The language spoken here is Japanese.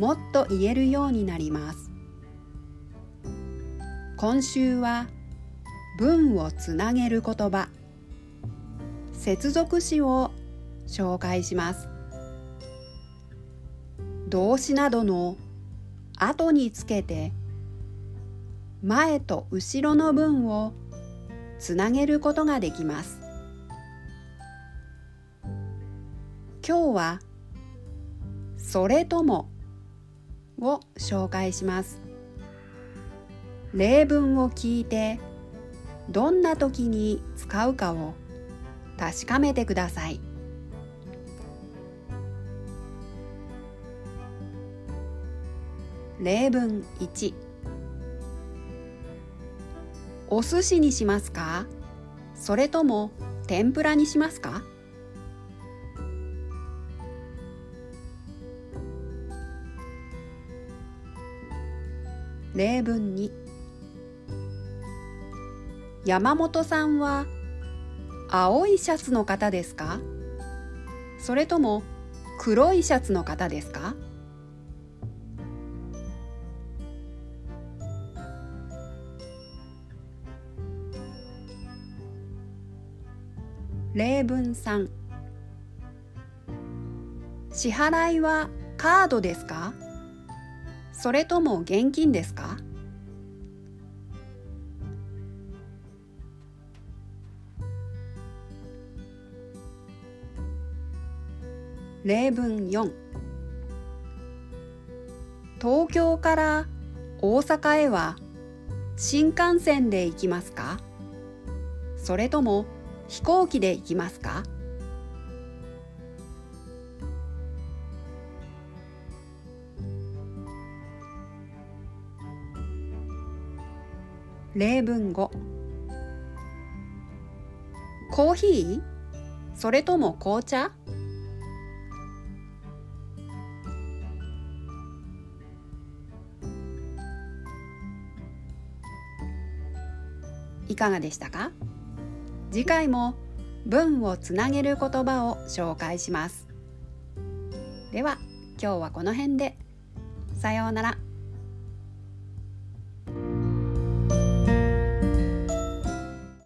もっと言えるようになります。今週は文をつなげる言葉。接続詞を紹介します。動詞などの後につけて前と後ろの文をつなげることができます。今日はそれともを紹介します。例文を聞いてどんな時に使うかを確かめてください。例文1お寿司にしますか？それとも天ぷらにしますか？例文2山本さんは青いシャツの方ですか？それとも黒いシャツの方ですか？例文3支払いはカードですか？それとも現金ですか？例文4東京から大阪へは新幹線で行きますか？それとも飛行機で行きますか？例文5コーヒー？それとも紅茶？いかがでしたか？次回も文をつなげる言葉を紹介します。では今日はこの辺で。さようなら。